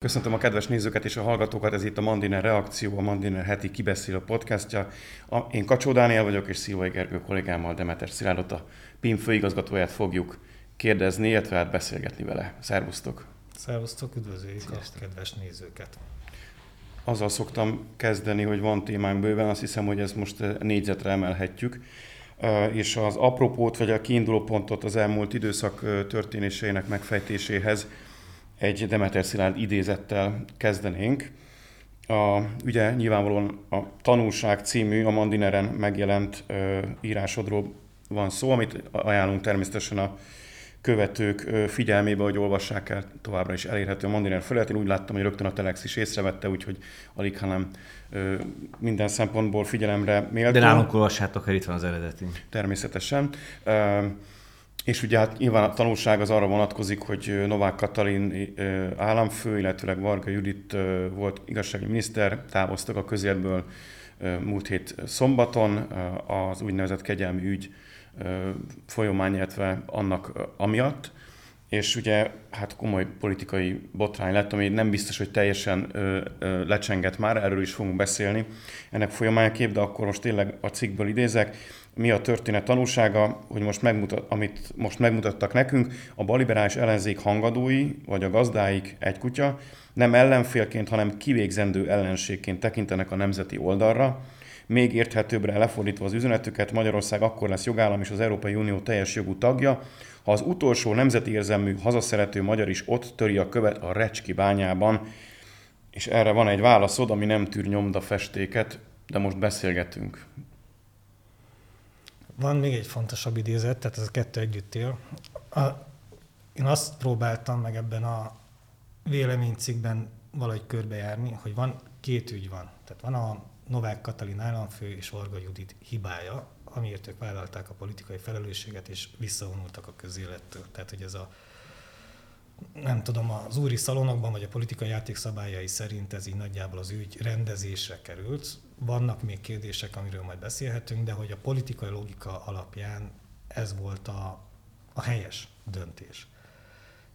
Köszöntöm a kedves nézőket és a hallgatókat, ez itt a Mandiner Reakció, a Mandiner heti kibeszélő podcastja. Én Kacsó Dániel vagyok, és Szilvai Gergő kollégámmal Demeter Szilárdot, a PIM főigazgatóját fogjuk kérdezni, illetve hát beszélgetni vele. Szervusztok! Szervusztok, üdvözöljük Sziasztok. a kedves nézőket! Azzal szoktam kezdeni, hogy van témánk bőven, azt hiszem, hogy ezt most négyzetre emelhetjük és az apropót, vagy a kiinduló pontot az elmúlt időszak történéseinek megfejtéséhez egy Demeter Szilárd idézettel kezdenénk. A, ugye nyilvánvalóan a Tanulság című, a Mandineren megjelent ö, írásodról van szó, amit ajánlunk természetesen a követők figyelmébe, hogy olvassák el, továbbra is elérhető a Mandiner felület. Én úgy láttam, hogy rögtön a Telex is észrevette, úgyhogy alig, hanem minden szempontból figyelemre méltó. De nálunk olvassátok el, itt van az eredeti. Természetesen. És ugye hát nyilván a tanulság az arra vonatkozik, hogy Novák Katalin államfő, illetőleg Varga Judit volt igazságügyi miniszter, távoztak a közéletből múlt hét szombaton az úgynevezett kegyelmi ügy folyamán, annak amiatt, és ugye hát komoly politikai botrány lett, ami nem biztos, hogy teljesen ö, ö, lecsengett már, erről is fogunk beszélni ennek folyamányaképp, de akkor most tényleg a cikkből idézek. Mi a történet tanúsága, hogy most megmutat, amit most megmutattak nekünk, a baliberális ellenzék hangadói, vagy a gazdáik egy kutya, nem ellenfélként, hanem kivégzendő ellenségként tekintenek a nemzeti oldalra, még érthetőbbre lefordítva az üzenetüket, Magyarország akkor lesz jogállam és az Európai Unió teljes jogú tagja, ha az utolsó nemzeti érzelmű, hazaszerető magyar is ott töri a követ a Recski bányában, és erre van egy válaszod, ami nem tűr nyomda festéket, de most beszélgetünk. Van még egy fontosabb idézet, tehát ez a kettő együtt él. A, én azt próbáltam meg ebben a véleménycikkben valahogy körbejárni, hogy van két ügy van. Tehát van a Novák Katalin államfő és Varga Judit hibája, amiért ők vállalták a politikai felelősséget és visszavonultak a közélettől. Tehát, hogy ez a nem tudom, az úri szalonokban vagy a politikai játékszabályai szerint ez így nagyjából az ügy rendezésre került. Vannak még kérdések, amiről majd beszélhetünk, de hogy a politikai logika alapján ez volt a, a helyes döntés.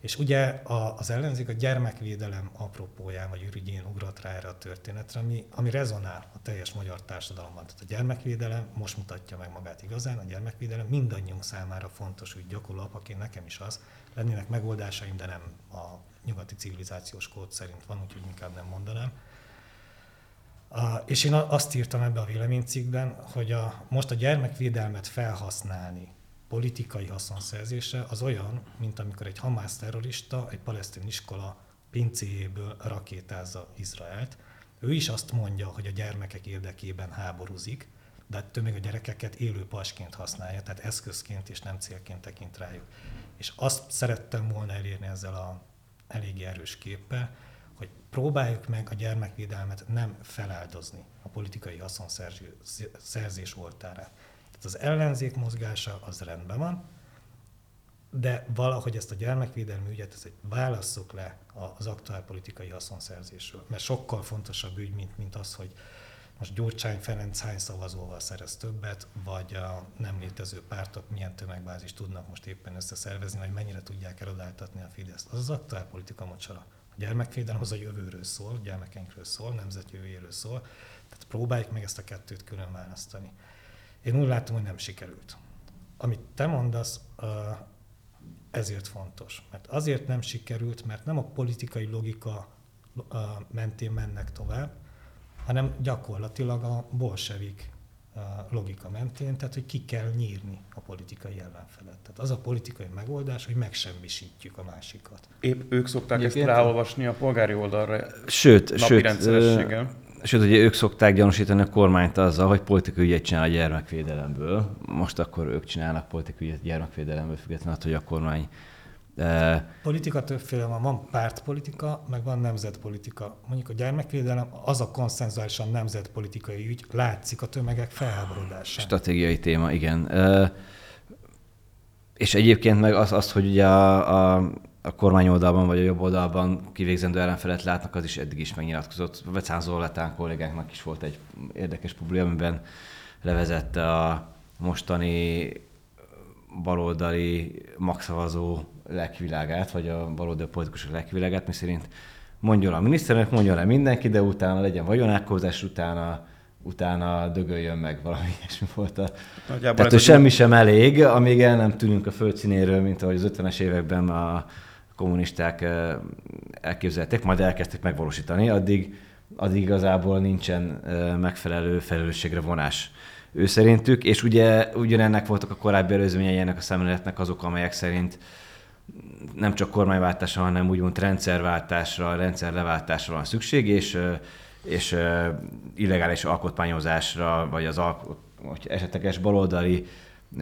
És ugye a, az ellenzék a gyermekvédelem apropóján vagy ürügyén ugrott rá erre a történetre, ami, ami rezonál a teljes magyar társadalomban. Tehát a gyermekvédelem most mutatja meg magát igazán, a gyermekvédelem mindannyiunk számára fontos hogy gyakorló apaként nekem is az, lennének megoldásaim, de nem a nyugati civilizációs kód szerint van, úgyhogy inkább nem mondanám. A, és én azt írtam ebbe a véleménycikkben, hogy a, most a gyermekvédelmet felhasználni politikai haszonszerzése az olyan, mint amikor egy hamász terrorista egy palesztin iskola pincéjéből rakétázza Izraelt. Ő is azt mondja, hogy a gyermekek érdekében háborúzik, de ettől még a gyerekeket élő pasként használja, tehát eszközként és nem célként tekint rájuk. És azt szerettem volna elérni ezzel a elég erős képpel, hogy próbáljuk meg a gyermekvédelmet nem feláldozni a politikai haszonszerzés oltárán. Tehát az ellenzék mozgása az rendben van, de valahogy ezt a gyermekvédelmi ügyet, ezt válasszuk le az aktuál politikai haszonszerzésről. Mert sokkal fontosabb ügy, mint, mint az, hogy most Gyurcsány Ferenc hány szavazóval szerez többet, vagy a nem létező pártok milyen tömegbázis tudnak most éppen összeszervezni, vagy mennyire tudják eladáltatni a Fideszt. Az az aktuál politika mocsara. A gyermekvédelem az a jövőről szól, gyermekeinkről szól, nemzet jövőjéről szól, tehát próbáljuk meg ezt a kettőt külön választani. Én úgy látom, hogy nem sikerült. Amit te mondasz, ezért fontos. Mert azért nem sikerült, mert nem a politikai logika mentén mennek tovább, hanem gyakorlatilag a bolsevik logika mentén, tehát hogy ki kell nyírni a politikai ellenfelet. Tehát az a politikai megoldás, hogy megsemmisítjük a másikat. Épp ők szokták Egyébként ezt ráolvasni a polgári oldalra sőt, napi sőt, rendszerességgel. Sőt, ugye ők szokták gyanúsítani a kormányt azzal, hogy politikai ügyet csinál a gyermekvédelemből. Most akkor ők csinálnak politikai ügyet gyermekvédelemből, függetlenül attól, hogy a kormány de... Politika többféle van, van pártpolitika, meg van nemzetpolitika. Mondjuk a gyermekvédelem az a konszenzuálisan nemzetpolitikai ügy, látszik a tömegek felháborodása. Stratégiai téma, igen. És egyébként meg az, az hogy ugye a, a, a kormány oldalban vagy a jobb oldalban kivégzendő ellenfelet látnak, az is eddig is megnyilatkozott. Vecán Letán kollégánknak is volt egy érdekes publi, amiben levezette a mostani baloldali magszavazó lelkivilágát, vagy a baloldali politikusok lelkivilágát, mi szerint mondjon a miniszterelnök, mondjon le mindenki, de utána legyen vagyonálkozás, utána utána dögöljön meg valami ilyesmi volt a... Nagyjából Tehát, hogy semmi sem elég, amíg el nem tűnünk a földszínéről, mint ahogy az 50-es években a kommunisták elképzelték, majd elkezdték megvalósítani, addig, addig igazából nincsen megfelelő felelősségre vonás ő szerintük, és ugye ugyanennek voltak a korábbi előzményei ennek a szemléletnek azok, amelyek szerint nem csak kormányváltásra, hanem úgymond rendszerváltásra, rendszerleváltásra van szükség, és, és illegális alkotmányozásra, vagy az alkot, esetleges baloldali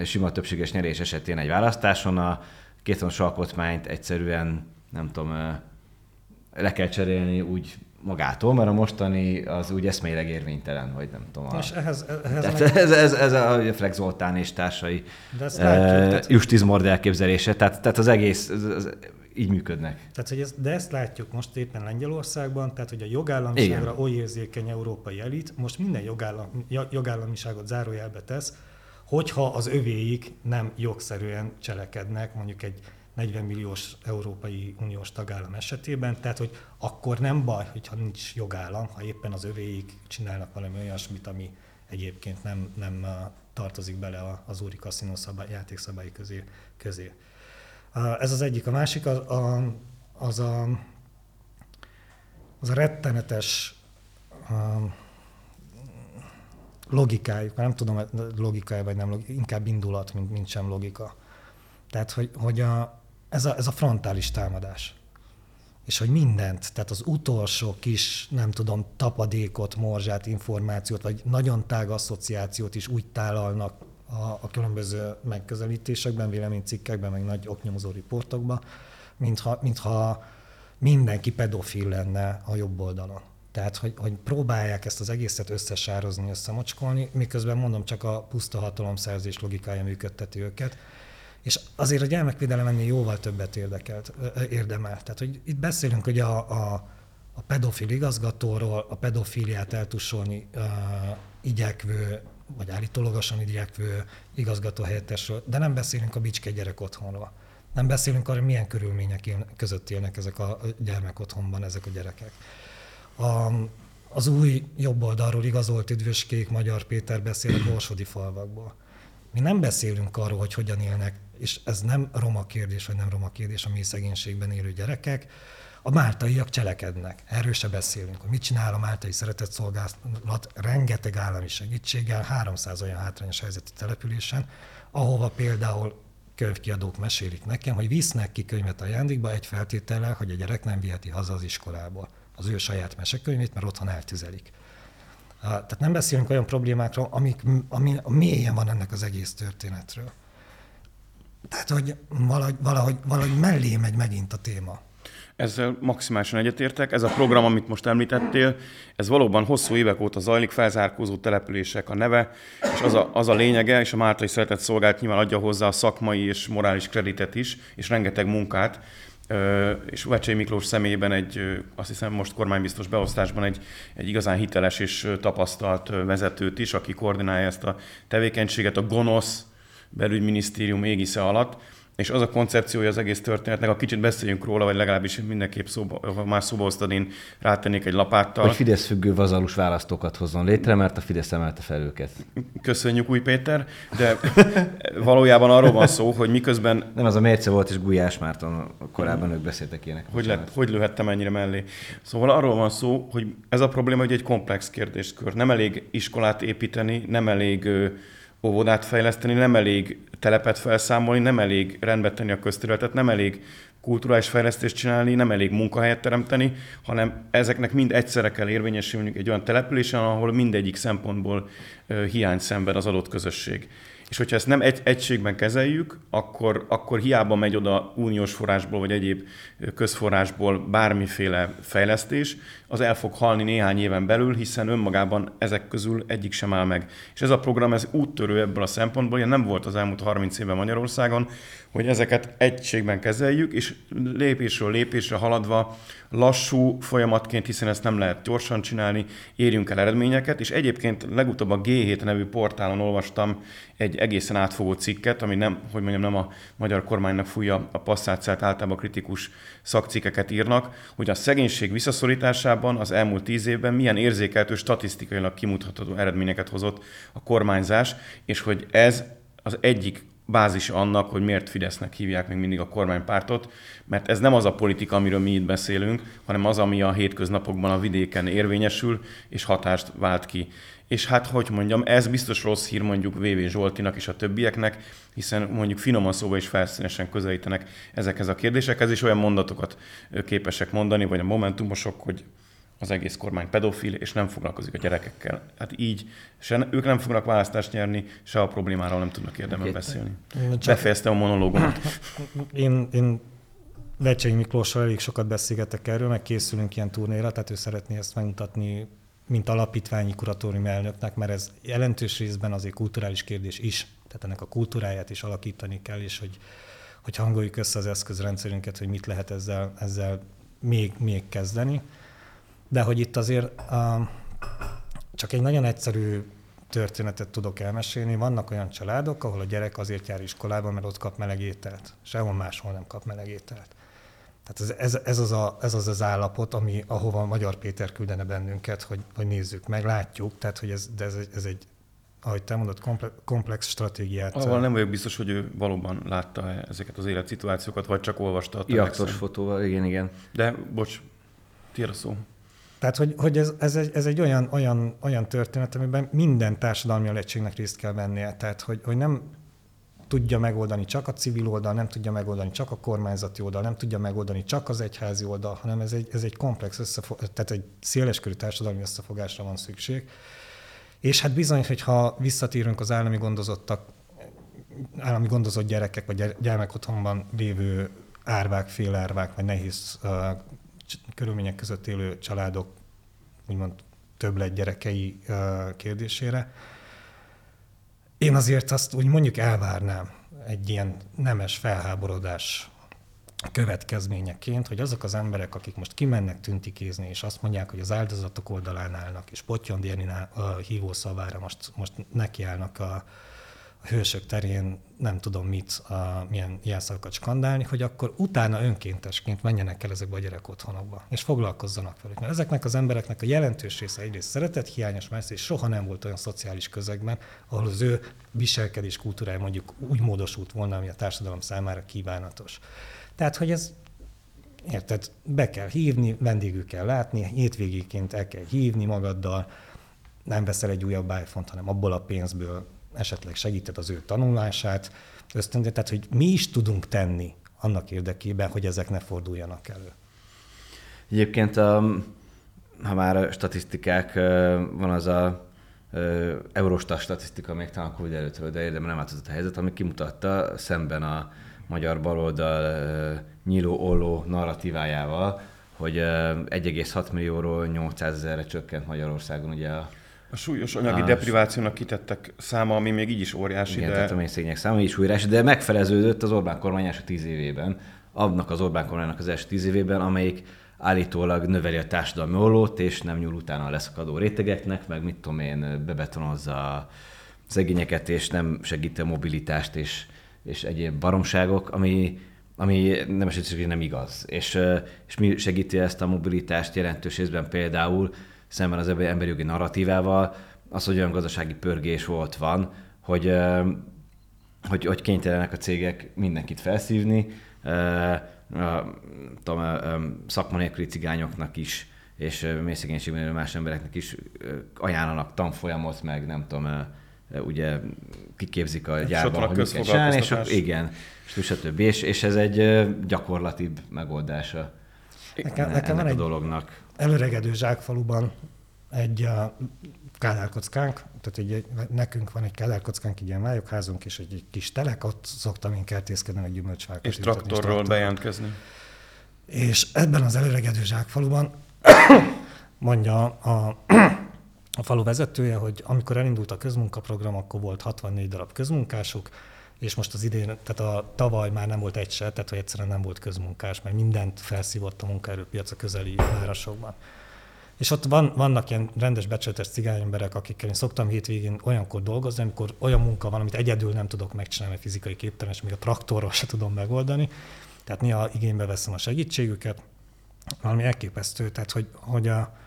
sima többséges nyerés esetén egy választáson a kétonos alkotmányt egyszerűen, nem tudom, le kell cserélni úgy magától, mert a mostani az úgy eszmélyleg érvénytelen, vagy nem tudom. Most ehhez, ehhez meg... ez, ez, ez, a Flex Zoltán és társai uh, justizmord elképzelése, tehát, tehát az egész az, az, így működnek. Tehát, hogy ez, de ezt látjuk most éppen Lengyelországban, tehát hogy a jogállamiságra oly érzékeny európai elit most minden jogállam, jogállamiságot zárójelbe tesz, hogyha az övéik nem jogszerűen cselekednek, mondjuk egy 40 milliós Európai Uniós tagállam esetében, tehát hogy akkor nem baj, hogyha nincs jogállam, ha éppen az övéik csinálnak valami olyasmit, ami egyébként nem, nem tartozik bele az úri kaszinó szabály, közé, közé. Ez az egyik. A másik az a, az a, az a rettenetes logikájuk, nem tudom, logikája vagy nem, inkább indulat, mint, mint sem logika. Tehát, hogy, hogy a, ez a, ez a frontális támadás. És hogy mindent, tehát az utolsó kis, nem tudom, tapadékot, morzsát, információt, vagy nagyon tág asszociációt is úgy tálalnak a, a különböző megközelítésekben, véleménycikkekben, meg nagy oknyomozó riportokban, mintha, mintha mindenki pedofil lenne a jobb oldalon. Tehát, hogy, hogy próbálják ezt az egészet összesározni, összemocskolni, miközben mondom, csak a puszta hatalomszerzés logikája működteti őket. És azért a gyermekvédelem ennél jóval többet érdekelt, érdemel. Tehát, hogy itt beszélünk hogy a, a, a pedofil igazgatóról, a pedofiliát eltussolni uh, igyekvő, vagy állítólagosan igyekvő igazgató helyettesről, de nem beszélünk a bicske gyerek otthonról. Nem beszélünk arról, milyen körülmények között élnek ezek a gyermek otthonban ezek a gyerekek. A, az új jobb oldalról igazolt üdvöskék Magyar Péter beszél a borsodi falvakból. Mi nem beszélünk arról, hogy hogyan élnek és ez nem roma kérdés, vagy nem roma kérdés, a mély szegénységben élő gyerekek, a máltaiak cselekednek. Erről se beszélünk, mit csinál a máltai szeretett szolgálat rengeteg állami segítséggel, 300 olyan hátrányos helyzetű településen, ahova például könyvkiadók mesélik nekem, hogy visznek ki könyvet ajándékba egy feltétellel, hogy a gyerek nem viheti haza az iskolából az ő saját mesekönyvét, mert otthon eltüzelik. Tehát nem beszélünk olyan problémákról, amik, ami mélyen van ennek az egész történetről. Tehát, hogy valahogy, valahogy, valahogy mellé megy megint a téma. Ezzel maximálisan egyetértek. Ez a program, amit most említettél, ez valóban hosszú évek óta zajlik, felzárkózó települések a neve, és az a, az a lényege, és a Máltai Szeretett Szolgált nyilván adja hozzá a szakmai és morális kreditet is, és rengeteg munkát, és Vecsei Miklós személyében egy, azt hiszem most kormánybiztos beosztásban egy, egy igazán hiteles és tapasztalt vezetőt is, aki koordinálja ezt a tevékenységet, a gonosz belügyminisztérium égisze alatt, és az a koncepciója az egész történetnek, ha kicsit beszéljünk róla, vagy legalábbis mindenképp szóba, ha már szóba hoztad, én rátennék egy lapáttal. Hogy Fidesz függő vazalus választókat hozzon létre, mert a Fidesz emelte fel őket. Köszönjük, Új Péter, de valójában arról van szó, hogy miközben... Nem, az a Mérce volt, és Gulyás Márton korábban ők beszéltek ilyenek. Hogy, lett, hogy lőhettem ennyire mellé? Szóval arról van szó, hogy ez a probléma, hogy egy komplex kérdéskör. Nem elég iskolát építeni, nem elég óvodát fejleszteni, nem elég telepet felszámolni, nem elég rendbe tenni a közterületet, nem elég kulturális fejlesztést csinálni, nem elég munkahelyet teremteni, hanem ezeknek mind egyszerre kell érvényesülni egy olyan településen, ahol mindegyik szempontból hiány szenved az adott közösség. És hogyha ezt nem egy egységben kezeljük, akkor, akkor hiába megy oda uniós forrásból vagy egyéb közforrásból bármiféle fejlesztés, az el fog halni néhány éven belül, hiszen önmagában ezek közül egyik sem áll meg. És ez a program ez úttörő ebből a szempontból, ilyen nem volt az elmúlt 30 évben Magyarországon, hogy ezeket egységben kezeljük, és lépésről lépésre haladva lassú folyamatként, hiszen ezt nem lehet gyorsan csinálni, érjünk el eredményeket, és egyébként legutóbb a G7 nevű portálon olvastam egy egészen átfogó cikket, ami nem, hogy mondjam, nem a magyar kormánynak fújja a passzátszát, általában kritikus szakcikkeket írnak, hogy a szegénység visszaszorításában az elmúlt tíz évben milyen érzékeltő, statisztikailag kimutatható eredményeket hozott a kormányzás, és hogy ez az egyik bázis annak, hogy miért Fidesznek hívják még mindig a kormánypártot, mert ez nem az a politika, amiről mi itt beszélünk, hanem az, ami a hétköznapokban a vidéken érvényesül, és hatást vált ki. És hát, hogy mondjam, ez biztos rossz hír mondjuk VV Zsoltinak és a többieknek, hiszen mondjuk finoman szóval is felszínesen közelítenek ezekhez a kérdésekhez, és olyan mondatokat képesek mondani, vagy a momentumosok, hogy az egész kormány pedofil, és nem foglalkozik a gyerekekkel. Hát így se, ők nem fognak választást nyerni, se a problémáról nem tudnak érdemben beszélni. Csak... Befejeztem a monológomat. Én, én Vecsei Miklóssal elég sokat beszélgetek erről, meg készülünk ilyen turnéra, tehát ő szeretné ezt megmutatni, mint alapítványi kuratórium elnöknek, mert ez jelentős részben azért kulturális kérdés is, tehát ennek a kultúráját is alakítani kell, és hogy, hogy hangoljuk össze az eszközrendszerünket, hogy mit lehet ezzel, ezzel még, még kezdeni. De hogy itt azért uh, csak egy nagyon egyszerű történetet tudok elmesélni. Vannak olyan családok, ahol a gyerek azért jár iskolába, mert ott kap meleg ételt. Sehol máshol nem kap meleg ételt. Tehát ez, ez, ez, az, a, ez az az állapot, ami, ahova Magyar Péter küldene bennünket, hogy, hogy nézzük meg, látjuk, tehát hogy ez, de ez, egy, ez egy ahogy te mondod, komplex, komplex stratégiát. Ahol nem vagyok biztos, hogy ő valóban látta ezeket az életszituációkat, vagy csak olvasta a Iaktos fotóval, igen, igen. De, bocs, tiéd a szó. Tehát, hogy, hogy ez, ez, egy, ez egy olyan, olyan, olyan történet, amiben minden társadalmi alegységnek részt kell vennie. Tehát, hogy, hogy nem tudja megoldani csak a civil oldal, nem tudja megoldani csak a kormányzati oldal, nem tudja megoldani csak az egyházi oldal, hanem ez egy, ez egy komplex, összefog, tehát egy széleskörű társadalmi összefogásra van szükség. És hát bizony, hogyha visszatérünk az állami gondozottak, állami gondozott gyerekek, vagy gyermekotthonban lévő árvák, félárvák, vagy nehéz uh, körülmények között élő családok, úgymond többlet gyerekei uh, kérdésére, én azért azt úgy mondjuk elvárnám egy ilyen nemes felháborodás következményeként, hogy azok az emberek, akik most kimennek tüntikézni, és azt mondják, hogy az áldozatok oldalán állnak, és Potyond a hívószavára most, most nekiállnak a, a hősök terén nem tudom mit, a, milyen jelszavakat skandálni, hogy akkor utána önkéntesként menjenek el ezekbe a gyerek otthonokba, és foglalkozzanak velük. Mert ezeknek az embereknek a jelentős része egyrészt szeretet hiányos, mert és soha nem volt olyan szociális közegben, ahol az ő viselkedés kultúrája mondjuk úgy módosult volna, ami a társadalom számára kívánatos. Tehát, hogy ez Érted? Be kell hívni, vendégül kell látni, hétvégéként el kell hívni magaddal, nem veszel egy újabb iPhone-t, hanem abból a pénzből esetleg segíted az ő tanulását, ösztöndé, tehát hogy mi is tudunk tenni annak érdekében, hogy ezek ne forduljanak elő. Egyébként, ha már statisztikák, van az a Eurostat statisztika még talán Covid előttről, de érdemben nem változott a helyzet, ami kimutatta szemben a magyar baloldal nyíló olló narratívájával, hogy 1,6 millióról 800 ezerre csökkent Magyarországon ugye a a súlyos anyagi a deprivációnak kitettek száma, ami még így is óriási. Igen, de... tehát a mélyszények száma így is óriási, de megfeleződött az Orbán kormány első tíz évében, annak az Orbán kormánynak az első tíz évében, amelyik állítólag növeli a társadalmi ollót, és nem nyúl utána a leszakadó rétegeknek, meg mit tudom én, bebetonozza szegényeket, és nem segíti a mobilitást, és, és egyéb baromságok, ami, ami nem esetleg nem igaz. És, és mi segíti ezt a mobilitást jelentős részben például szemben az emberi jogi narratívával, az, hogy olyan gazdasági pörgés volt, van, hogy, hogy, hogy kénytelenek a cégek mindenkit felszívni, tudom, szakma nélküli cigányoknak is, és mélyszegénységben más embereknek is ajánlanak tanfolyamot, meg nem tudom, ugye kiképzik a gyárban, hogy mit kell és igen, és stb. És, és ez egy gyakorlatibb megoldása nekem, ennek nekem van a dolognak előregedő zsákfaluban egy a kádárkockánk, tehát egy, nekünk van egy kádárkockánk, egy ilyen vályokházunk, és egy, egy kis telek, ott szoktam én kertészkedni, egy gyümölcsfákat. És traktorról traktor. bejelentkezni. És ebben az előregedő zsákfaluban mondja a, a falu vezetője, hogy amikor elindult a közmunkaprogram, akkor volt 64 darab közmunkásuk, és most az idén, tehát a tavaly már nem volt egy se, tehát hogy egyszerűen nem volt közmunkás, mert mindent felszívott a munkaerőpiac a közeli városokban. És ott van, vannak ilyen rendes becsületes cigányemberek, akikkel én szoktam hétvégén olyankor dolgozni, amikor olyan munka van, amit egyedül nem tudok megcsinálni, fizikai képtelen, és még a traktorral se tudom megoldani. Tehát néha igénybe veszem a segítségüket. Valami elképesztő, tehát hogy, hogy a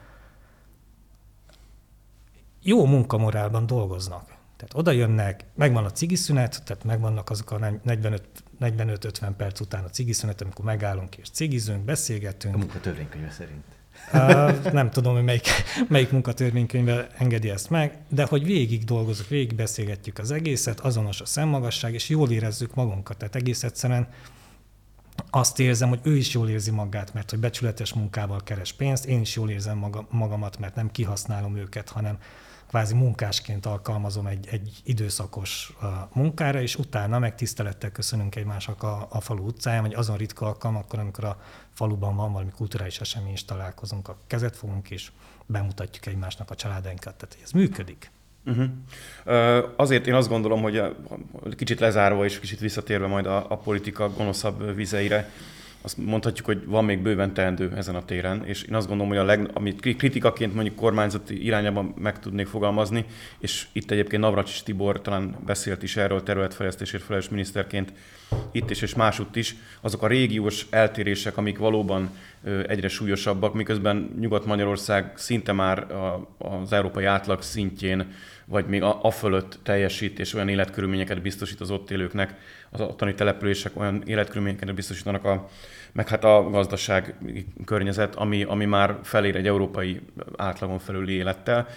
jó munkamorálban dolgoznak. Tehát oda jönnek, megvan a cigiszünet, tehát megvannak azok a 45-50 perc után a cigiszünet, amikor megállunk és cigizünk, beszélgetünk. A munkatörvénykönyve szerint. Uh, nem tudom, hogy melyik, melyik munkatörvénykönyve engedi ezt meg, de hogy végig dolgozunk, végig beszélgetjük az egészet, azonos a szemmagasság, és jól érezzük magunkat. Tehát egész egyszerűen azt érzem, hogy ő is jól érzi magát, mert hogy becsületes munkával keres pénzt, én is jól érzem maga, magamat, mert nem kihasználom őket, hanem kvázi munkásként alkalmazom egy, egy időszakos munkára, és utána meg tisztelettel köszönünk egymásnak a, a falu utcáján, vagy azon ritka alkalmakkor, amikor a faluban van valami kulturális esemény, és találkozunk, a kezet fogunk, és bemutatjuk egymásnak a családainkat. Tehát ez működik. Uh-huh. Uh, azért én azt gondolom, hogy kicsit lezárva és kicsit visszatérve majd a, a politika gonoszabb vizeire, azt mondhatjuk, hogy van még bőven teendő ezen a téren, és én azt gondolom, hogy a leg, amit kritikaként mondjuk kormányzati irányában meg tudnék fogalmazni, és itt egyébként Navracsis Tibor talán beszélt is erről területfejlesztésért felelős miniszterként, itt is és másutt is, azok a régiós eltérések, amik valóban egyre súlyosabbak, miközben Nyugat-Magyarország szinte már az európai átlag szintjén, vagy még a, fölött teljesít, és olyan életkörülményeket biztosít az ott élőknek, az ottani települések olyan életkörülményeket biztosítanak, a, meg hát a gazdaság környezet, ami, ami már felér egy európai átlagon felüli élettel.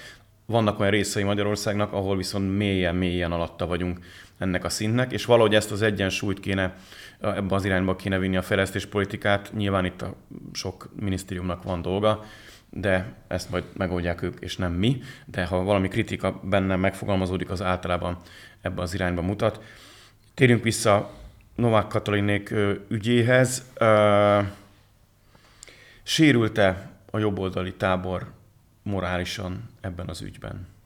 Vannak olyan részei Magyarországnak, ahol viszont mélyen-mélyen alatta vagyunk ennek a szintnek, és valahogy ezt az egyensúlyt kéne, ebbe az irányba kéne vinni a fejlesztéspolitikát. Nyilván itt a sok minisztériumnak van dolga, de ezt majd megoldják ők, és nem mi. De ha valami kritika bennem megfogalmazódik, az általában ebbe az irányba mutat. Térjünk vissza Novák Katalinék ügyéhez. Sérült-e a jobboldali tábor morálisan ebben az ügyben?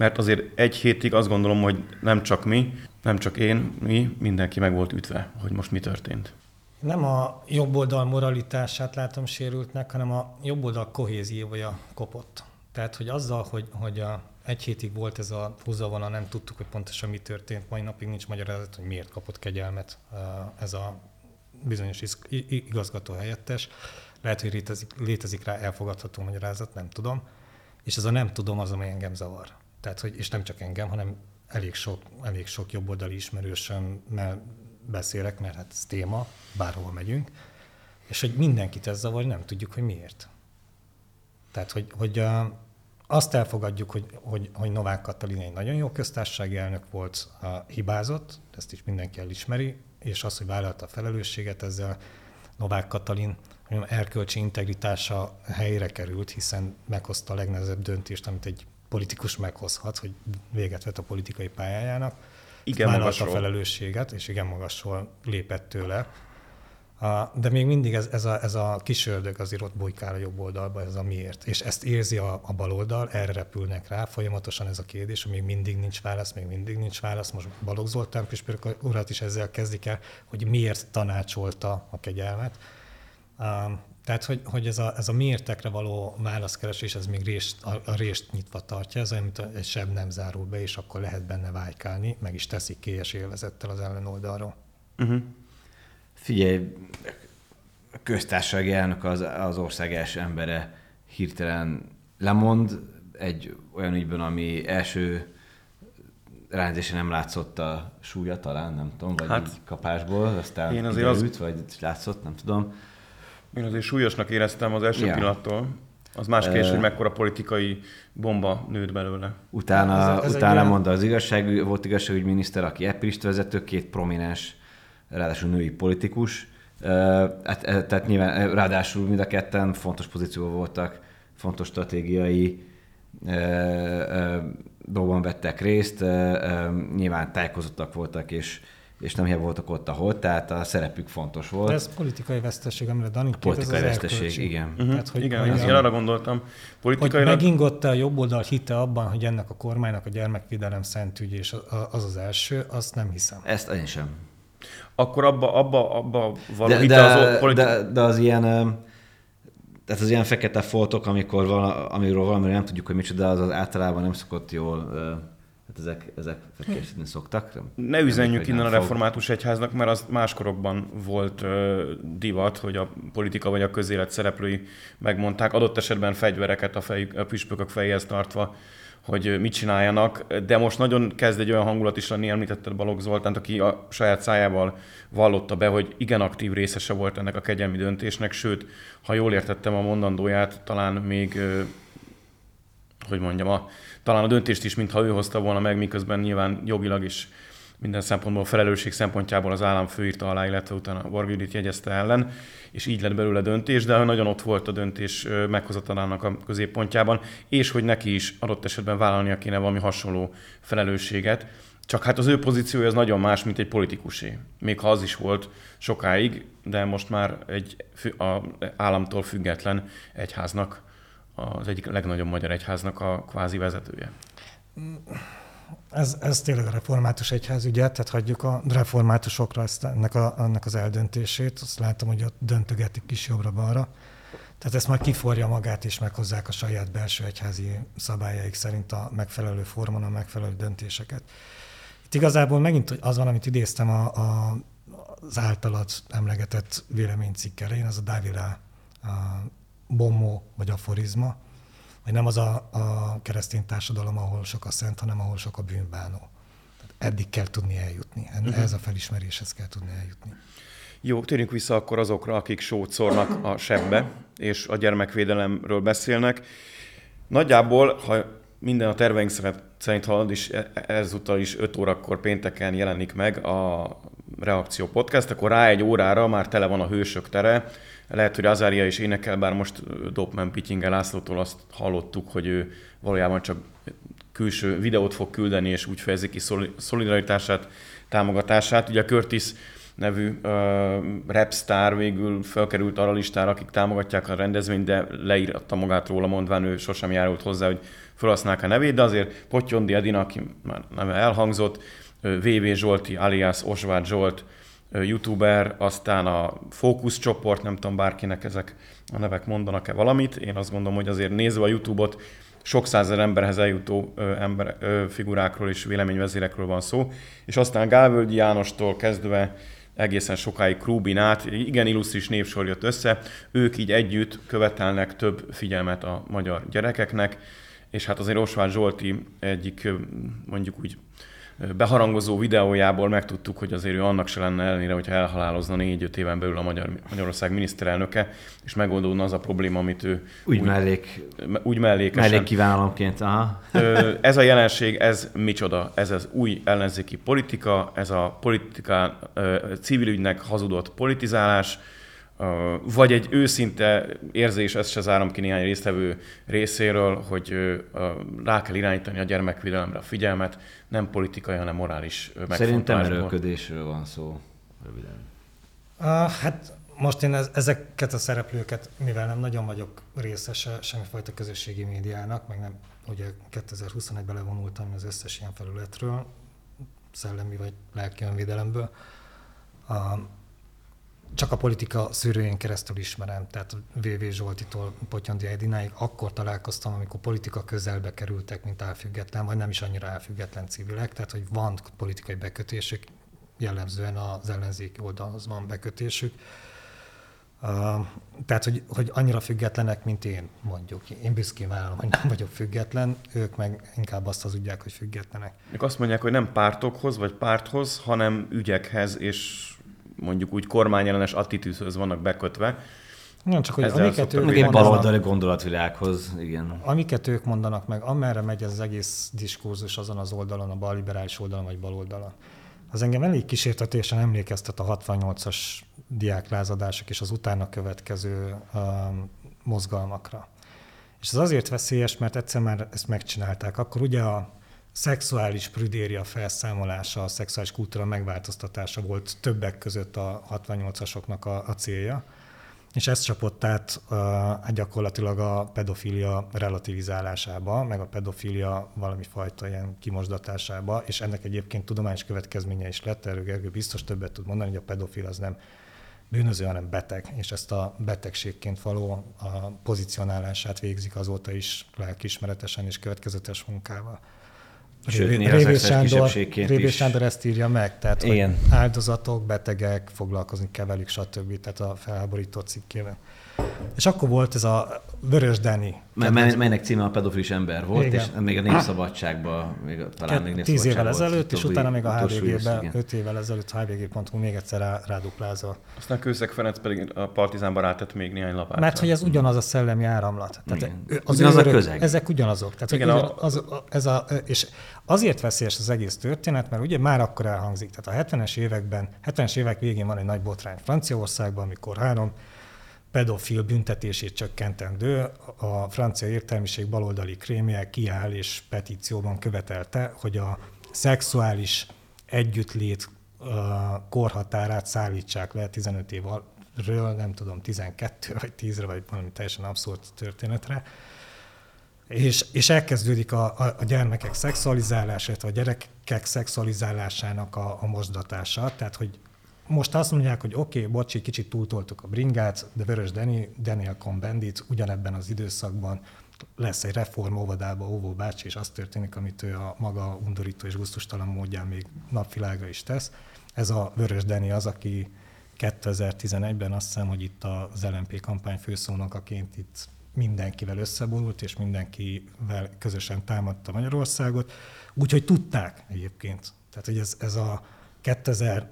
Mert azért egy hétig azt gondolom, hogy nem csak mi, nem csak én, mi, mindenki meg volt ütve, hogy most mi történt. Nem a jobboldal moralitását látom sérültnek, hanem a jobboldal kohéziója kopott. Tehát, hogy azzal, hogy, hogy a, egy hétig volt ez a húzavona, nem tudtuk, hogy pontosan mi történt, mai napig nincs magyarázat, hogy miért kapott kegyelmet ez a bizonyos igazgató helyettes. Lehet, hogy létezik, létezik rá elfogadható magyarázat, nem tudom. És ez a nem tudom az, ami engem zavar. Tehát, hogy, és nem csak engem, hanem elég sok, elég sok jobboldali ismerősömmel beszélek, mert hát ez téma, bárhova megyünk, és hogy mindenkit ez zavar, nem tudjuk, hogy miért. Tehát, hogy, hogy azt elfogadjuk, hogy, hogy, hogy Novák Katalin egy nagyon jó köztársasági elnök volt, hibázott, ezt is mindenki elismeri, és az, hogy vállalta a felelősséget, ezzel Novák Katalin erkölcsi integritása helyre került, hiszen meghozta a legnehezebb döntést, amit egy politikus meghozhat, hogy véget vet a politikai pályájának. Igen vállalta a felelősséget, és igen magasról lépett tőle. De még mindig ez, ez, a, ez a kis ördög azért ott bujkál a jobb oldalba, ez a miért. És ezt érzi a, a bal oldal, erre repülnek rá, folyamatosan ez a kérdés, még mindig nincs válasz, még mindig nincs válasz. Most Balogh Zoltán püspök urat is ezzel kezdik el, hogy miért tanácsolta a kegyelmet. Tehát, hogy, hogy ez, a, ez a miértekre való válaszkeresés, ez még részt, a, a részt nyitva tartja, ez olyan, mint egy seb nem zárul be, és akkor lehet benne vájkálni, meg is teszik kélyes élvezettel az ellenoldalról. Uh-huh. Figyelj, a köztársasági elnök az, az ország első embere hirtelen lemond egy olyan ügyben, ami első ránézése nem látszott a súlya talán, nem tudom, vagy hát, kapásból, aztán én azért az... vagy látszott, nem tudom én azért súlyosnak éreztem az első yeah. pillanattól. Az más kérdés, uh, hogy mekkora politikai bomba nőtt belőle. Utána, ez, ez utána mondta az igazság, volt igazságügyminiszter, aki Epirist vezető, két prominens, ráadásul női politikus. Uh, hát, tehát nyilván, ráadásul mind a ketten fontos pozícióban voltak, fontos stratégiai uh, uh, dolgban vettek részt, uh, uh, nyilván tájékozottak voltak, és és nem hiába voltak ott, ahol, tehát a szerepük fontos volt. De ez politikai veszteség, amire Dani Politikai veszteség, igen. Uh-huh. Tehát, hogy, igen, hogy, én arra gondoltam. Politikailag... Hogy megingott a jobb oldal hite abban, hogy ennek a kormánynak a gyermekvédelem szent ügy, és az az első, azt nem hiszem. Ezt én sem. Akkor abba, abba, abba való de, hite de, az politi- de, de az ilyen tehát az ilyen fekete foltok, amikor vala, amiről valamire nem tudjuk, hogy micsoda, az, az általában nem szokott jól Hát ezek, ezek készíteni szoktak? Ne üzenjük innen a református egyháznak, mert az máskorokban volt ö, divat, hogy a politika vagy a közélet szereplői megmondták, adott esetben fegyvereket a, fej, a püspökök fejéhez tartva, hogy mit csináljanak, de most nagyon kezd egy olyan hangulat is lenni, említetted Balogh Zoltánt, aki a saját szájával vallotta be, hogy igen aktív részese volt ennek a kegyelmi döntésnek, sőt, ha jól értettem a mondandóját, talán még, hogy mondjam, a, talán a döntést is, mintha ő hozta volna meg, miközben nyilván jogilag is minden szempontból, felelősség szempontjából az állam főírta alá, illetve utána Varga jegyezte ellen, és így lett belőle döntés, de nagyon ott volt a döntés meghozatalának a középpontjában, és hogy neki is adott esetben vállalnia kéne valami hasonló felelősséget. Csak hát az ő pozíciója az nagyon más, mint egy politikusé. Még ha az is volt sokáig, de most már egy a államtól független egyháznak, az egyik legnagyobb magyar egyháznak a kvázi vezetője. Ez, ez tényleg a református egyház ügye, tehát hagyjuk a reformátusokra ezt, ennek, a, ennek az eldöntését. Azt látom, hogy ott döntögetik kis jobbra-balra. Tehát ezt majd kiforja magát, és meghozzák a saját belső egyházi szabályaik szerint a megfelelő formon a megfelelő döntéseket. Itt igazából megint az van, amit idéztem a, a, az általad emlegetett véleménycikk elején, az a Davila a bommo vagy aforizma, hogy nem az a, a keresztény társadalom, ahol sok a szent, hanem ahol sok a bűnbánó. Tehát eddig kell tudni eljutni. Uh-huh. Ehhez a felismeréshez kell tudni eljutni. Jó, térjünk vissza akkor azokra, akik sót szórnak a sebbe, és a gyermekvédelemről beszélnek. Nagyjából, ha minden a terveink szerint halad, és e- ezúttal is 5 órakor pénteken jelenik meg a Reakció Podcast, akkor rá egy órára már tele van a Hősök tere, lehet, hogy Azária is énekel, bár most Dopman Pityinger Lászlótól azt hallottuk, hogy ő valójában csak külső videót fog küldeni, és úgy fejezi ki szolidaritását, támogatását. Ugye a Curtis nevű uh, rapstar végül felkerült arra listára, akik támogatják a rendezvényt, de leírta magát róla, mondván ő sosem járult hozzá, hogy felhasználják a nevét, de azért Potyondi Edina, aki már neve elhangzott, VV Zsolti, alias Osvárd Zsolt, youtuber, aztán a Focus csoport, nem tudom bárkinek ezek a nevek mondanak-e valamit. Én azt gondolom, hogy azért nézve a YouTube-ot, sok százer emberhez eljutó ö, ember, figurákról és véleményvezérekről van szó, és aztán Gálvölgyi Jánostól kezdve egészen sokáig Krúbin át, igen illusztris népsor jött össze, ők így együtt követelnek több figyelmet a magyar gyerekeknek, és hát azért Osvár Zsolti egyik mondjuk úgy beharangozó videójából megtudtuk, hogy azért ő annak se lenne ellenére, hogyha elhalálozna négy-öt éven belül a Magyar, Magyarország miniszterelnöke, és megoldódna az a probléma, amit ő úgy, úgy mellék, úgy mellékesen. Mellék kívánalomként, aha. Ez a jelenség, ez micsoda? Ez az új ellenzéki politika, ez a politika, civil ügynek hazudott politizálás, vagy egy őszinte érzés, ezt se zárom ki néhány résztvevő részéről, hogy rá kell irányítani a gyermekvédelemre a figyelmet, nem politikai, hanem morális Szerintem erőködésről van szó, röviden. Uh, hát most én ezeket a szereplőket, mivel nem nagyon vagyok részese semmifajta közösségi médiának, meg nem, ugye 2021-ben levonultam az összes ilyen felületről, szellemi vagy lelki önvédelemből, uh, csak a politika szűrőjén keresztül ismerem, tehát VV Zsoltitól Potyondi Edináig akkor találkoztam, amikor politika közelbe kerültek, mint elfüggetlen, vagy nem is annyira elfüggetlen civilek, tehát hogy van politikai bekötésük, jellemzően az ellenzéki oldalhoz van bekötésük. Tehát, hogy, hogy annyira függetlenek, mint én, mondjuk. Én büszkén vállalom, hogy nem vagyok független, ők meg inkább azt az ügyek, hogy függetlenek. Ők azt mondják, hogy nem pártokhoz vagy párthoz, hanem ügyekhez és mondjuk úgy kormányellenes attitűdhöz vannak bekötve. Nem, csak hogy Ezzel amiket ők mondanak, baloldali gondolatvilághoz, igen. Amiket ők mondanak meg, amerre megy ez az egész diskurzus azon az oldalon, a balliberális oldalon vagy baloldalon. Az engem elég kísértetésen emlékeztet a 68-as diáklázadások és az utána következő um, mozgalmakra. És ez azért veszélyes, mert egyszer már ezt megcsinálták. Akkor ugye a szexuális prüdéria felszámolása, a szexuális kultúra megváltoztatása volt többek között a 68-asoknak a, a célja, és ez csapott át uh, gyakorlatilag a pedofilia relativizálásába, meg a pedofilia valami fajta ilyen kimosdatásába, és ennek egyébként tudományos következménye is lett, erről Gergő biztos többet tud mondani, hogy a pedofil az nem bűnöző, hanem beteg, és ezt a betegségként való a pozícionálását végzik azóta is lelkismeretesen és következetes munkával. Sőt, Révé Sándor, Révé Sándor ezt írja meg, tehát Igen. hogy áldozatok, betegek, foglalkozni kell velük, stb. Tehát a felháborító cikkében. És akkor volt ez a Vörös Dani. Mely, melynek címe a pedofilis ember volt, Igen. és még a Népszabadságban, még, talán még Tíz évvel ezelőtt, és utána még a HVG-ben, öt évvel ezelőtt hvg.hu még egyszer rá, ráduplázol. Aztán Kőszeg Ferenc pedig a Partizánban rátett még néhány lapát. Mert hogy ez ugyanaz a szellemi áramlat. Tehát az ugyanaz a közeg. Ezek ugyanazok. Tehát, Igen, ugyan, az, a, ez a, és azért veszélyes az egész történet, mert ugye már akkor elhangzik. Tehát a 70-es években, 70-es évek végén van egy nagy botrány Franciaországban, amikor három pedofil büntetését csökkentendő, a francia értelmiség baloldali krémje kiáll és petícióban követelte, hogy a szexuális együttlét korhatárát szállítsák le 15 évről, nem tudom, 12 vagy 10-re, vagy valami teljesen abszurd történetre. És, és elkezdődik a, a, a gyermekek szexualizálása, a gyerekek szexualizálásának a, a mozdatása, tehát hogy most azt mondják, hogy oké, okay, bocsi, kicsit túltoltuk a bringát, de Vörös Dani, Daniel Cohn-Bendit ugyanebben az időszakban lesz egy reform óvodába, óvó bácsi, és az történik, amit ő a maga undorító és gusztustalan módján még napvilágra is tesz. Ez a Vörös Dani az, aki 2011-ben azt hiszem, hogy itt az LNP kampány főszónokaként itt mindenkivel összeborult, és mindenkivel közösen támadta Magyarországot. Úgyhogy tudták egyébként. Tehát, hogy ez, ez a 2000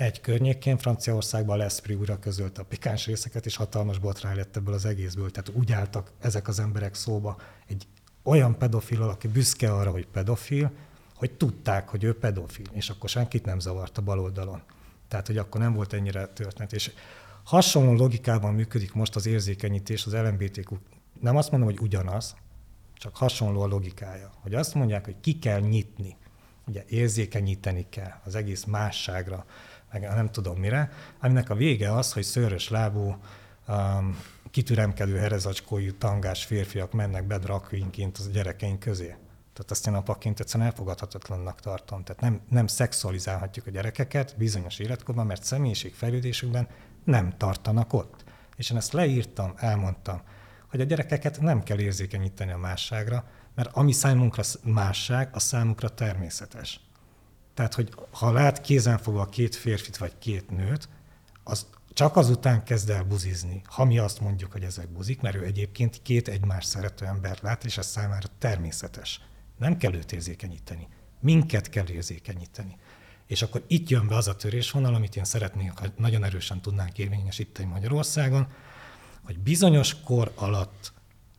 egy környékén Franciaországban Leszpri újra közölte a pikáns részeket, és hatalmas botrány lett ebből az egészből. Tehát úgy álltak ezek az emberek szóba egy olyan pedofil, aki büszke arra, hogy pedofil, hogy tudták, hogy ő pedofil, és akkor senkit nem zavart a baloldalon. Tehát, hogy akkor nem volt ennyire történet. És hasonló logikában működik most az érzékenyítés, az LMBTQ. Nem azt mondom, hogy ugyanaz, csak hasonló a logikája. Hogy azt mondják, hogy ki kell nyitni. Ugye érzékenyíteni kell az egész másságra, meg nem tudom mire, aminek a vége az, hogy szőrös lábú, um, kitüremkedő herezacskójú tangás férfiak mennek be drakvinként az gyerekeink közé. Tehát azt én apaként egyszerűen elfogadhatatlannak tartom. Tehát nem, nem szexualizálhatjuk a gyerekeket bizonyos életkorban, mert személyiségfejlődésükben nem tartanak ott. És én ezt leírtam, elmondtam, hogy a gyerekeket nem kell érzékenyíteni a másságra, mert ami számunkra másság, a számukra természetes. Tehát, hogy ha lát kézenfogva két férfit vagy két nőt, az csak azután kezd el buzizni, ha mi azt mondjuk, hogy ezek buzik, mert ő egyébként két egymás szerető embert lát, és ez számára természetes. Nem kell őt érzékenyíteni. Minket kell érzékenyíteni. És akkor itt jön be az a törésvonal, amit én szeretnék, ha nagyon erősen tudnánk érvényesíteni Magyarországon, hogy bizonyos kor alatt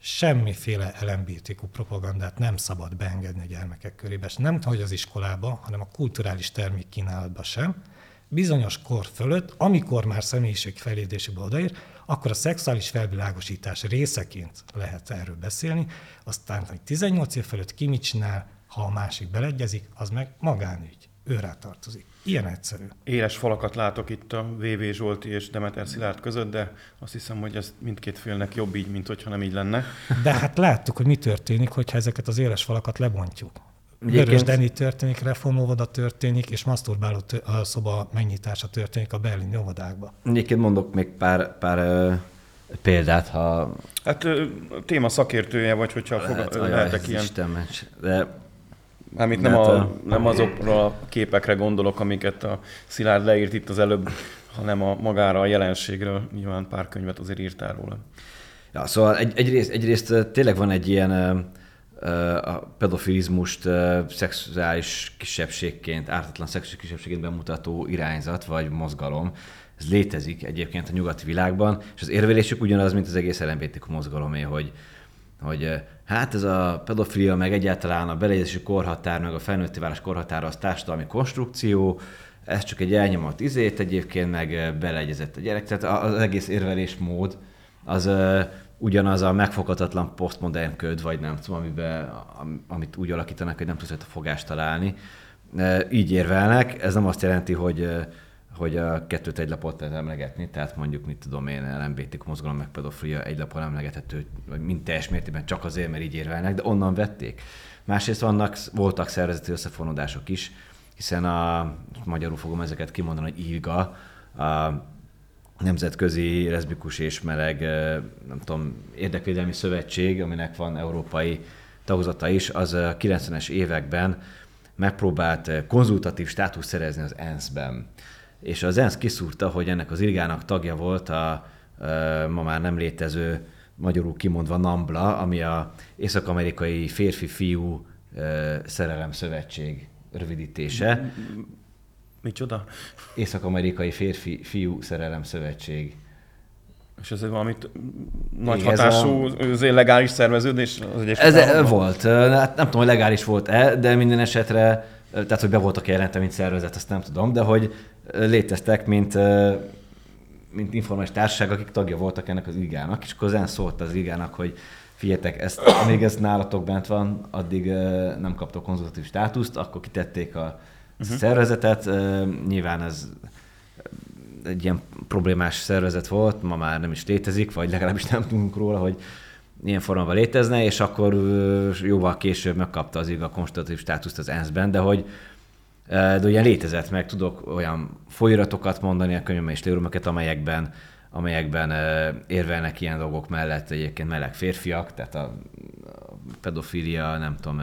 semmiféle LMBTQ propagandát nem szabad beengedni a gyermekek körébe, és nem hogy az iskolába, hanem a kulturális termék kínálatba sem. Bizonyos kor fölött, amikor már személyiségfejlődésbe odaér, akkor a szexuális felvilágosítás részeként lehet erről beszélni, aztán, hogy 18 év fölött ki mit csinál, ha a másik beleegyezik, az meg magánügy, ő tartozik. Ilyen egyszerű. Éles falakat látok itt a VV Zsolti és Demeter Szilárd között, de azt hiszem, hogy ez mindkét félnek jobb így, mint hogyha nem így lenne. De hát láttuk, hogy mi történik, hogyha ezeket az éles falakat lebontjuk. Vörös Deni történik, reformóvoda történik, és masturbáló tör- a szoba megnyitása történik a berlini óvodákba. Egyébként mondok még pár, pár ö, példát, ha... Hát ö, téma szakértője vagy, hogyha lehet, fog, lehetek ilyen... Isten, de Mármint nem, a, nem azokra a képekre gondolok, amiket a Szilárd leírt itt az előbb, hanem a magára a jelenségről. Nyilván pár könyvet azért írtál róla. Ja, szóval egy, egyrészt, egyrészt tényleg van egy ilyen a pedofilizmust szexuális kisebbségként, ártatlan szexuális kisebbségként bemutató irányzat vagy mozgalom. Ez létezik egyébként a nyugati világban, és az érvelésük ugyanaz, mint az egész LMBTQ mozgalomé, hogy, hogy hát ez a pedofilia, meg egyáltalán a beleegyezési korhatár, meg a felnőtti válás korhatára az társadalmi konstrukció, ez csak egy elnyomott izét egyébként, meg beleegyezett a gyerek. Tehát az egész érvelés mód az ugyanaz a megfoghatatlan posztmodern köd, vagy nem tudom, amiben, amit úgy alakítanak, hogy nem tudsz a fogást találni. Így érvelnek. Ez nem azt jelenti, hogy hogy a kettőt egy lapot lehet emlegetni, tehát mondjuk, mit tudom én, LMBTQ mozgalom meg pedofilia egy lapon emlegethető, vagy mind teljes mértékben csak azért, mert így érvelnek, de onnan vették. Másrészt vannak, voltak szervezeti összefonódások is, hiszen a, magyarul fogom ezeket kimondani, hogy ILGA, a Nemzetközi Leszbikus és Meleg, nem tudom, érdekvédelmi szövetség, aminek van európai tagozata is, az a 90-es években megpróbált konzultatív státusz szerezni az ENSZ-ben. És az ENSZ kiszúrta, hogy ennek az irgának tagja volt a ma már nem létező, magyarul kimondva NAMBLA, ami a Észak-Amerikai Férfi-Fiú Szerelem Szövetség rövidítése. Micsoda? Észak-Amerikai Férfi-Fiú Szerelem Szövetség. És ez valami nagy hatású, ez a... legális szerveződés? Az ez e- volt. Hát nem tudom, hogy legális volt-e, de minden esetre, tehát hogy be voltak jelentve, mint szervezet, azt nem tudom, de hogy léteztek, mint, mint informális társaság, akik tagja voltak ennek az igának, és az szólt az igának, hogy figyeljetek, ezt, amíg ez nálatok bent van, addig nem kaptok konzultatív státuszt, akkor kitették a uh-huh. szervezetet. Nyilván ez egy ilyen problémás szervezet volt, ma már nem is létezik, vagy legalábbis nem tudunk róla, hogy ilyen formában létezne, és akkor jóval később megkapta az a konstitutív státuszt az ENSZ-ben, de hogy de ugye létezett meg, tudok olyan folyiratokat mondani a könyvben és térumeket, amelyekben, amelyekben érvelnek ilyen dolgok mellett egyébként meleg férfiak, tehát a pedofilia, nem tudom,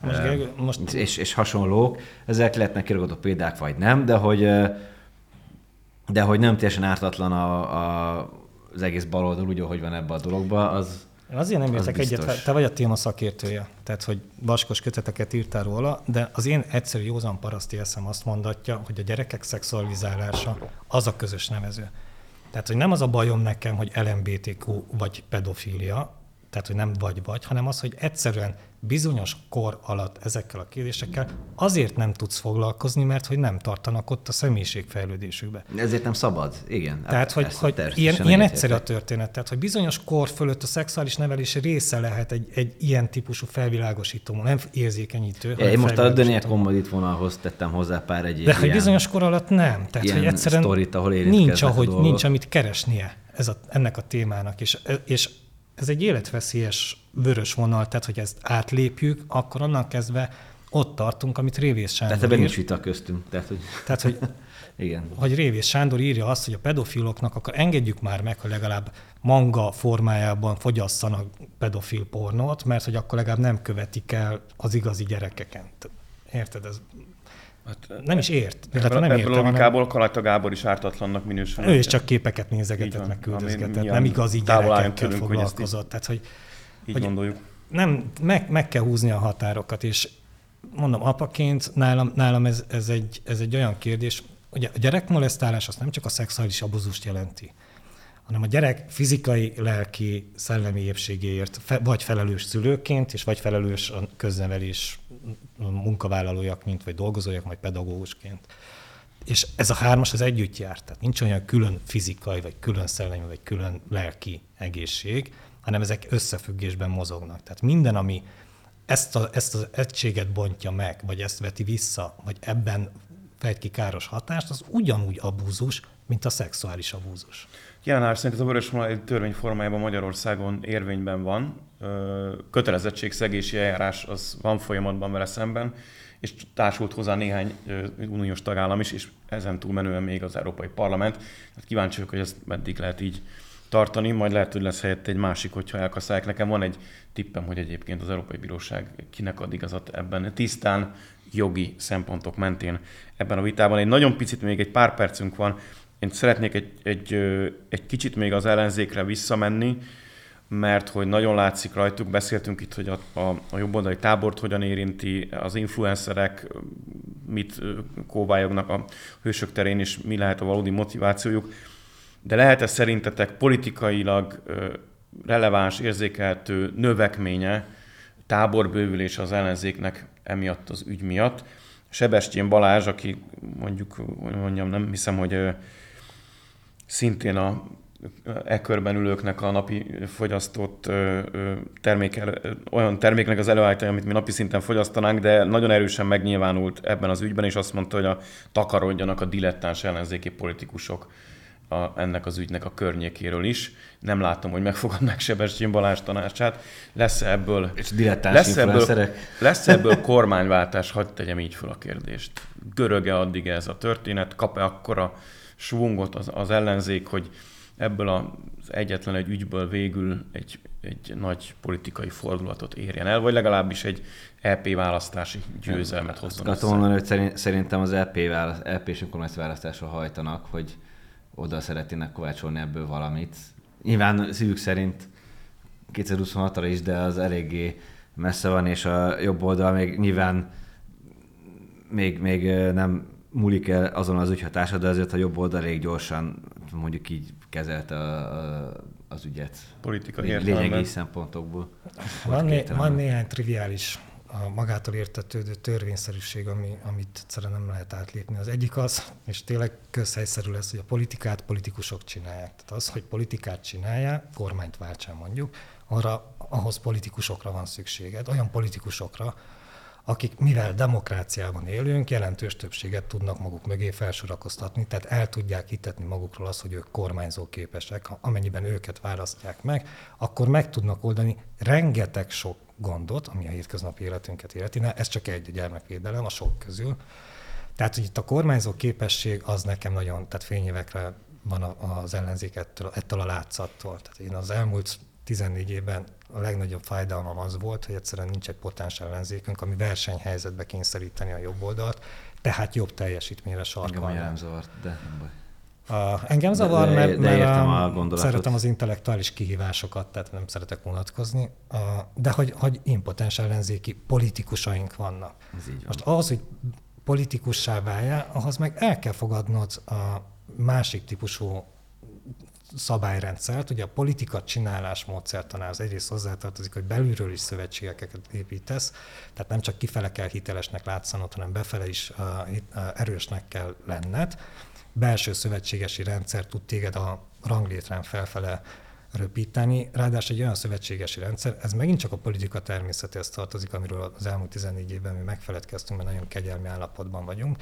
most, most... És, és hasonlók. Ezek lehetnek kiragadó példák, vagy nem, de hogy de hogy nem teljesen ártatlan a, a, az egész baloldal úgy, ahogy van ebbe a dologba, az én azért nem értek egyet, te vagy a téma szakértője, tehát hogy vaskos köteteket írtál róla, de az én egyszerű józan paraszti eszem azt mondatja, hogy a gyerekek szexualizálása az a közös nevező. Tehát, hogy nem az a bajom nekem, hogy LMBTQ vagy pedofília, tehát, hogy nem vagy-vagy, hanem az, hogy egyszerűen bizonyos kor alatt ezekkel a kérdésekkel azért nem tudsz foglalkozni, mert hogy nem tartanak ott a személyiségfejlődésükbe. Ezért nem szabad, igen. Tehát, hát, hogy, hogy ilyen, ilyen egyszerű a történet. Tehát, hogy bizonyos kor fölött a szexuális nevelés része lehet egy, egy ilyen típusú felvilágosító, nem érzékenyítő. Ja, én most a Daniel Commodit vonalhoz tettem hozzá pár egy De hogy bizonyos kor alatt nem. Tehát, hogy egyszerűen sztorit, ahol nincs, ahogy, nincs, amit keresnie ez a, ennek a témának. És, és ez egy életveszélyes vörös vonal, tehát hogy ezt átlépjük, akkor onnan kezdve ott tartunk, amit Révész Sándor Tehát ebben nincs vita köztünk. Tehát, hogy... Tehát, hogy, Igen. hogy Révész Sándor írja azt, hogy a pedofiloknak akkor engedjük már meg, hogy legalább manga formájában fogyasszanak pedofil pornót, mert hogy akkor legalább nem követik el az igazi gyerekeken. Érted? Ez Hát, nem is ért. Ebből, hát, nem ebből a logikából Kalajta Gábor is ártatlannak minősül. Ő is csak képeket nézegetett, meg küldözgetett. Nem igazi gyerekekkel foglalkozott. Tehát, hogy, így hogy gondoljuk. Nem, meg, meg kell húzni a határokat, és mondom, apaként nálam, nálam ez, ez, egy, ez egy olyan kérdés, ugye a gyerekmolesztálás az nem csak a szexuális abuzust jelenti, hanem a gyerek fizikai, lelki, szellemi épségéért fe, vagy felelős szülőként, és vagy felelős a köznevelés munkavállalójaként, vagy dolgozójak, vagy pedagógusként. És ez a hármas az együtt jár, tehát nincs olyan külön fizikai, vagy külön szellemi, vagy külön lelki egészség, hanem ezek összefüggésben mozognak. Tehát minden, ami ezt, a, ezt az egységet bontja meg, vagy ezt veti vissza, vagy ebben fejt ki káros hatást, az ugyanúgy abúzus, mint a szexuális abúzus. Jelenállás szerint ez a vörös vonal egy törvény formájában Magyarországon érvényben van. Kötelezettségszegési eljárás az van folyamatban vele szemben, és társult hozzá néhány uniós tagállam is, és ezen túlmenően még az Európai Parlament. Hát kíváncsi vagyok, hogy ezt meddig lehet így tartani, majd lehet, hogy lesz helyett egy másik, hogyha elkaszálják. Nekem van egy tippem, hogy egyébként az Európai Bíróság kinek ad igazat ebben. Tisztán jogi szempontok mentén ebben a vitában. Egy nagyon picit, még egy pár percünk van, én szeretnék egy, egy, egy kicsit még az ellenzékre visszamenni, mert hogy nagyon látszik rajtuk, beszéltünk itt, hogy a, a, a jobboldali tábort hogyan érinti, az influencerek mit kóvályognak a hősök terén, és mi lehet a valódi motivációjuk. De lehet-e szerintetek politikailag releváns, érzékelhető növekménye, táborbővülés az ellenzéknek emiatt az ügy miatt? Sebestyén Balázs, aki mondjuk, mondjam, nem hiszem, hogy szintén a e körben ülőknek a napi fogyasztott termék, olyan terméknek az előállítása, amit mi napi szinten fogyasztanánk, de nagyon erősen megnyilvánult ebben az ügyben, és azt mondta, hogy a takarodjanak a dilettáns ellenzéki politikusok a, ennek az ügynek a környékéről is. Nem látom, hogy megfogadnák Sebestyén Balázs tanácsát. Lesz ebből, és lesz ebből, lesz ebből kormányváltás? Hadd tegyem így fel a kérdést. Göröge addig ez a történet? Kap-e akkora svungot az, az ellenzék, hogy ebből az egyetlen egy ügyből végül egy, egy nagy politikai fordulatot érjen el, vagy legalábbis egy EP választási győzelmet hozzon Azt mondani, hogy szerintem az EP, válasz, EP és választásra hajtanak, hogy oda szeretnének kovácsolni ebből valamit. Nyilván szívük szerint 2026-ra is, de az eléggé messze van, és a jobb oldal még nyilván még, még nem múlik el azon az ügyhatása, de azért a jobb oldal elég gyorsan mondjuk így kezelte a, a, az ügyet. Politikai Lényegi szempontokból. Van, né, van néhány triviális a magától értetődő törvényszerűség, ami, amit egyszerűen nem lehet átlépni. Az egyik az, és tényleg közhelyszerű lesz, hogy a politikát politikusok csinálják. Tehát az, hogy politikát csinálják, kormányt váltsán mondjuk, arra ahhoz politikusokra van szükséged, olyan politikusokra, akik mivel demokráciában élünk, jelentős többséget tudnak maguk mögé felsorakoztatni, tehát el tudják hitetni magukról azt, hogy ők kormányzó képesek, amennyiben őket választják meg, akkor meg tudnak oldani rengeteg sok gondot, ami a hétköznapi életünket illeti. Ez csak egy gyermekvédelem a sok közül. Tehát, hogy itt a kormányzó képesség az nekem nagyon, tehát fényévekre van az ellenzék ettől, ettől a látszattól. Tehát én az elmúlt 14 évben a legnagyobb fájdalmam az volt, hogy egyszerűen nincs egy potens ellenzékünk, ami versenyhelyzetbe kényszeríteni a jobb oldalt, tehát jobb teljesítményre sarkalni. Engem zavart, de nem baj. A, engem zavar, de, mert, de mert a szeretem az intellektuális kihívásokat, tehát nem szeretek unatkozni, a, de hogy, hogy impotens ellenzéki politikusaink vannak. Ez így van. Most ahhoz, hogy politikussá váljál, ahhoz meg el kell fogadnod a másik típusú szabályrendszert. Ugye a politika csinálás módszertanához egyrészt hozzátartozik, hogy belülről is szövetségeket építesz, tehát nem csak kifele kell hitelesnek látszanod, hanem befele is erősnek kell lenned. Belső szövetségesi rendszer tud téged a ranglétrán felfele röpíteni. Ráadásul egy olyan szövetségesi rendszer, ez megint csak a politika természetéhez tartozik, amiről az elmúlt 14 évben mi megfeledkeztünk, mert nagyon kegyelmi állapotban vagyunk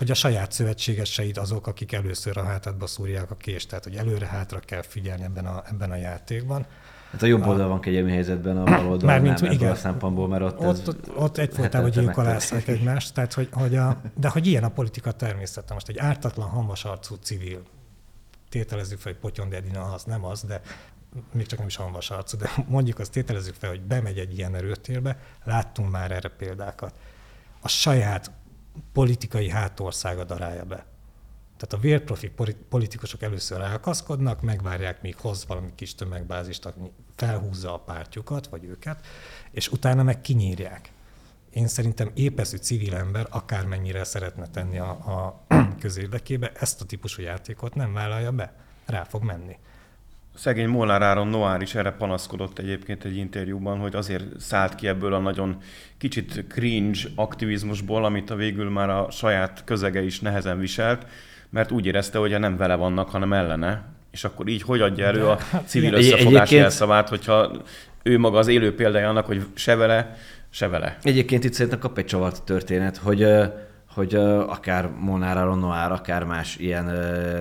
hogy a saját szövetségeseid azok, akik először a hátadba szúrják a kést, tehát hogy előre-hátra kell figyelni ebben a, ebben a játékban. Hát a jobb oldal van kegyelmi helyzetben, a bal oldal Mármint, nem igen, a szempontból, mert ott, ott, ott, ott egyfolytában gyilkolásznak egymást, tehát hogy, hogy a, de hogy ilyen a politika természete. Most egy ártatlan, hamas arcú civil, tételezzük fel, hogy Potyon Edina az nem az, de még csak nem is hanvas arcú, de mondjuk azt tételezzük fel, hogy bemegy egy ilyen erőtérbe, láttunk már erre példákat. A saját politikai hátországa darálja be. Tehát a vérprofi politikusok először elkaszkodnak, megvárják, míg hoz valami kis tömegbázist, ami felhúzza a pártjukat, vagy őket, és utána meg kinyírják. Én szerintem épeszű civil ember akármennyire szeretne tenni a, a közérdekébe, ezt a típusú játékot nem vállalja be. Rá fog menni. Szegény Molnár Áron Noár is erre panaszkodott egyébként egy interjúban, hogy azért szállt ki ebből a nagyon kicsit cringe aktivizmusból, amit a végül már a saját közege is nehezen viselt, mert úgy érezte, hogy nem vele vannak, hanem ellene. És akkor így hogy adja elő a hát civil összefogás Egyébként... jelszavát, hogyha ő maga az élő példája annak, hogy se vele, se vele. Egyébként itt szerintem kap egy csavart történet, hogy hogy akár Molnár Áron Noár, akár más ilyen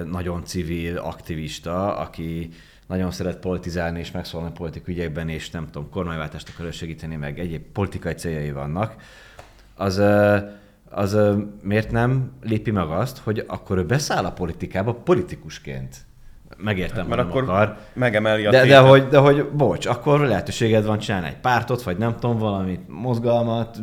nagyon civil aktivista, aki nagyon szeret politizálni és megszólalni politikai ügyekben, és nem tudom, kormányváltást akar segíteni, meg egyéb politikai céljai vannak, az, az miért nem lépi meg azt, hogy akkor ő beszáll a politikába politikusként? Megértem, hát, mert akkor akar. megemeli a de, de, hogy, de hogy, bocs, akkor lehetőséged van csinálni egy pártot, vagy nem tudom, valamit, mozgalmat,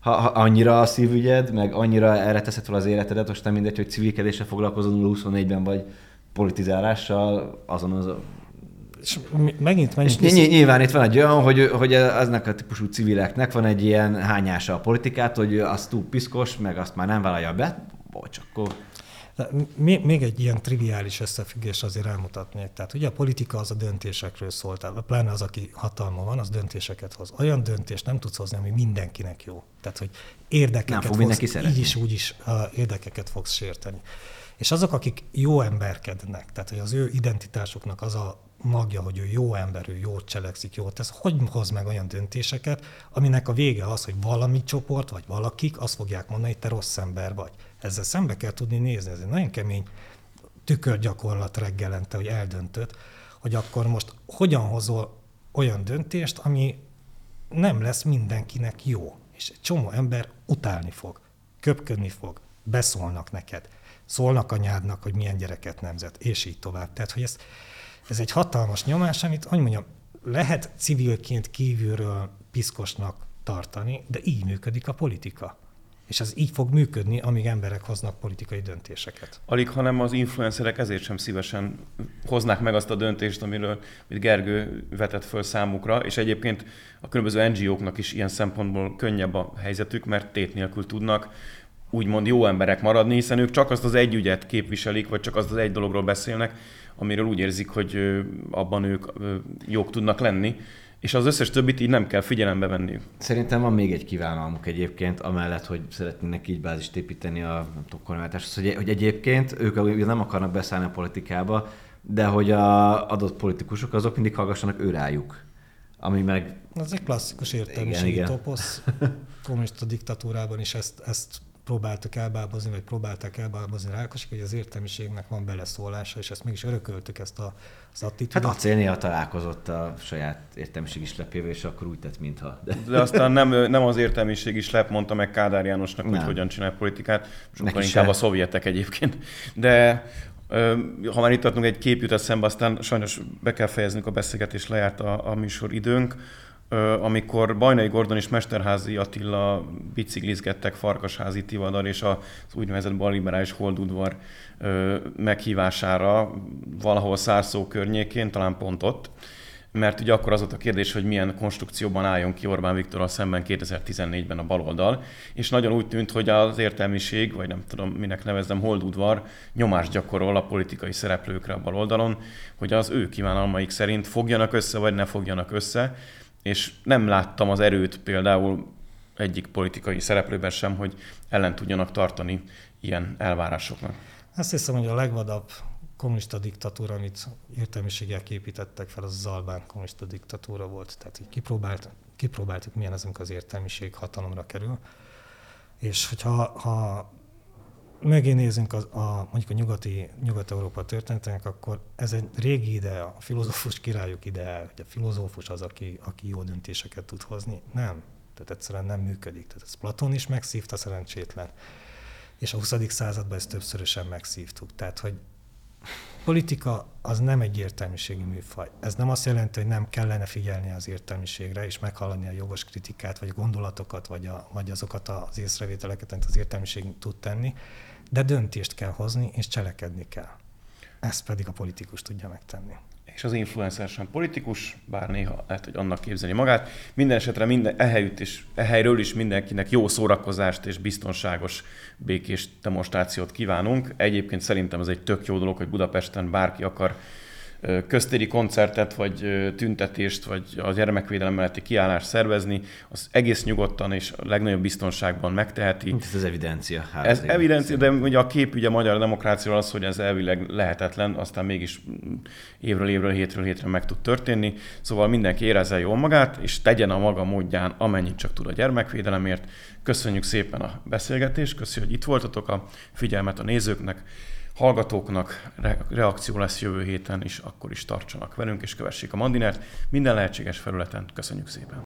ha, ha annyira a szívügyed, meg annyira erre teszed fel az életedet, most nem mindegy, hogy civilkedéssel foglalkozol 24-ben, vagy politizálással, azon az és megint, megint és nyilván itt van egy olyan, hogy, hogy aznak a típusú civileknek van egy ilyen hányása a politikát, hogy az túl piszkos, meg azt már nem vállalja be, bocs, akkor... Még egy ilyen triviális összefüggés azért elmutatnék. Tehát ugye a politika az a döntésekről szól, tehát pláne az, aki hatalma van, az döntéseket hoz. Olyan döntést nem tudsz hozni, ami mindenkinek jó. Tehát, hogy érdekeket nem fog fogsz, így is, úgy is uh, érdekeket fogsz sérteni. És azok, akik jó emberkednek, tehát hogy az ő identitásuknak az a magja, hogy ő jó ember, ő jót cselekszik, jót tesz, hogy hoz meg olyan döntéseket, aminek a vége az, hogy valami csoport, vagy valakik azt fogják mondani, hogy te rossz ember vagy. Ezzel szembe kell tudni nézni, ez egy nagyon kemény tükörgyakorlat reggelente, hogy eldöntött, hogy akkor most hogyan hozol olyan döntést, ami nem lesz mindenkinek jó. És egy csomó ember utálni fog, köpködni fog, beszólnak neked szólnak anyádnak, hogy milyen gyereket nemzet, és így tovább. Tehát, hogy ez, ez egy hatalmas nyomás, amit, hogy mondjam, lehet civilként kívülről piszkosnak tartani, de így működik a politika. És ez így fog működni, amíg emberek hoznak politikai döntéseket. Alig, hanem az influencerek ezért sem szívesen hoznák meg azt a döntést, amiről amit Gergő vetett föl számukra, és egyébként a különböző NGO-knak is ilyen szempontból könnyebb a helyzetük, mert tét nélkül tudnak úgymond jó emberek maradni, hiszen ők csak azt az egy ügyet képviselik, vagy csak azt az egy dologról beszélnek, amiről úgy érzik, hogy abban ők jók tudnak lenni, és az összes többit így nem kell figyelembe venniük. Szerintem van még egy kívánalmuk egyébként, amellett, hogy szeretnének így bázist építeni a kormányzáshoz, hogy, hogy egyébként ők nem akarnak beszállni a politikába, de hogy a adott politikusok azok mindig hallgassanak ő rájuk. Ami meg... Ez egy klasszikus értelmiségi toposz. Kommunista diktatúrában is ezt, ezt próbáltak elbábozni, vagy próbálták elbábozni Rákosik, hogy az értelmiségnek van beleszólása, és ezt mégis örököltük ezt a, az attitűdöt. Hát acélnéha találkozott a saját értelmiség is lepével, és akkor úgy tett, mintha. De, De aztán nem, nem az értelmiség is lep, mondta meg Kádár Jánosnak, nem. hogy hogyan csinál politikát, sokkal Neki inkább se. a szovjetek egyébként. De ha már itt adtunk egy kép jut eszembe, aztán sajnos be kell fejeznünk a beszélgetést, lejárt a, a műsor időnk amikor Bajnai Gordon és Mesterházi Attila biciklizgettek Farkasházi Tivadar és az úgynevezett balliberális holdudvar meghívására valahol Szárszó környékén, talán pont ott, mert ugye akkor az volt a kérdés, hogy milyen konstrukcióban álljon ki Orbán Viktorral szemben 2014-ben a baloldal, és nagyon úgy tűnt, hogy az értelmiség, vagy nem tudom minek nevezem, holdudvar nyomást gyakorol a politikai szereplőkre a baloldalon, hogy az ő kívánalmaik szerint fogjanak össze, vagy ne fogjanak össze, és nem láttam az erőt például egyik politikai szereplőben sem, hogy ellen tudjanak tartani ilyen elvárásoknak. Azt hiszem, hogy a legvadabb kommunista diktatúra, amit értelmiséggel építettek fel, az az albán kommunista diktatúra volt. Tehát így kipróbált, kipróbáltuk, milyen az, amikor az értelmiség hatalomra kerül. És hogyha ha mögé nézünk a, a, mondjuk a nyugati, Nyugat-Európa történetének, akkor ez egy régi ide, a filozófus királyok ide, hogy a filozófus az, aki, aki jó döntéseket tud hozni. Nem. Tehát egyszerűen nem működik. Tehát ez Platon is megszívta szerencsétlen. És a 20. században ezt többszörösen megszívtuk. Tehát, hogy politika az nem egy értelmiségi műfaj. Ez nem azt jelenti, hogy nem kellene figyelni az értelmiségre, és meghallani a jogos kritikát, vagy gondolatokat, vagy, a, vagy azokat az észrevételeket, amit az értelmiség tud tenni, de döntést kell hozni, és cselekedni kell. Ezt pedig a politikus tudja megtenni. És az influencer sem politikus, bár néha lehet, hogy annak képzeli magát. Minden esetre minden, ehelyütt is, ehelyről is mindenkinek jó szórakozást és biztonságos, békés demonstrációt kívánunk. Egyébként szerintem ez egy tök jó dolog, hogy Budapesten bárki akar köztéri koncertet, vagy tüntetést, vagy a gyermekvédelem melletti kiállást szervezni, az egész nyugodtan és a legnagyobb biztonságban megteheti. Ez az evidencia. Hát ez evidencia, de ugye a kép ugye a magyar demokráciáról az, hogy ez elvileg lehetetlen, aztán mégis évről évről, hétről hétre meg tud történni. Szóval mindenki érezze jól magát, és tegyen a maga módján, amennyit csak tud a gyermekvédelemért. Köszönjük szépen a beszélgetést, köszönjük, hogy itt voltatok, a figyelmet a nézőknek hallgatóknak reakció lesz jövő héten is, akkor is tartsanak velünk, és kövessék a Mandinert minden lehetséges felületen. Köszönjük szépen!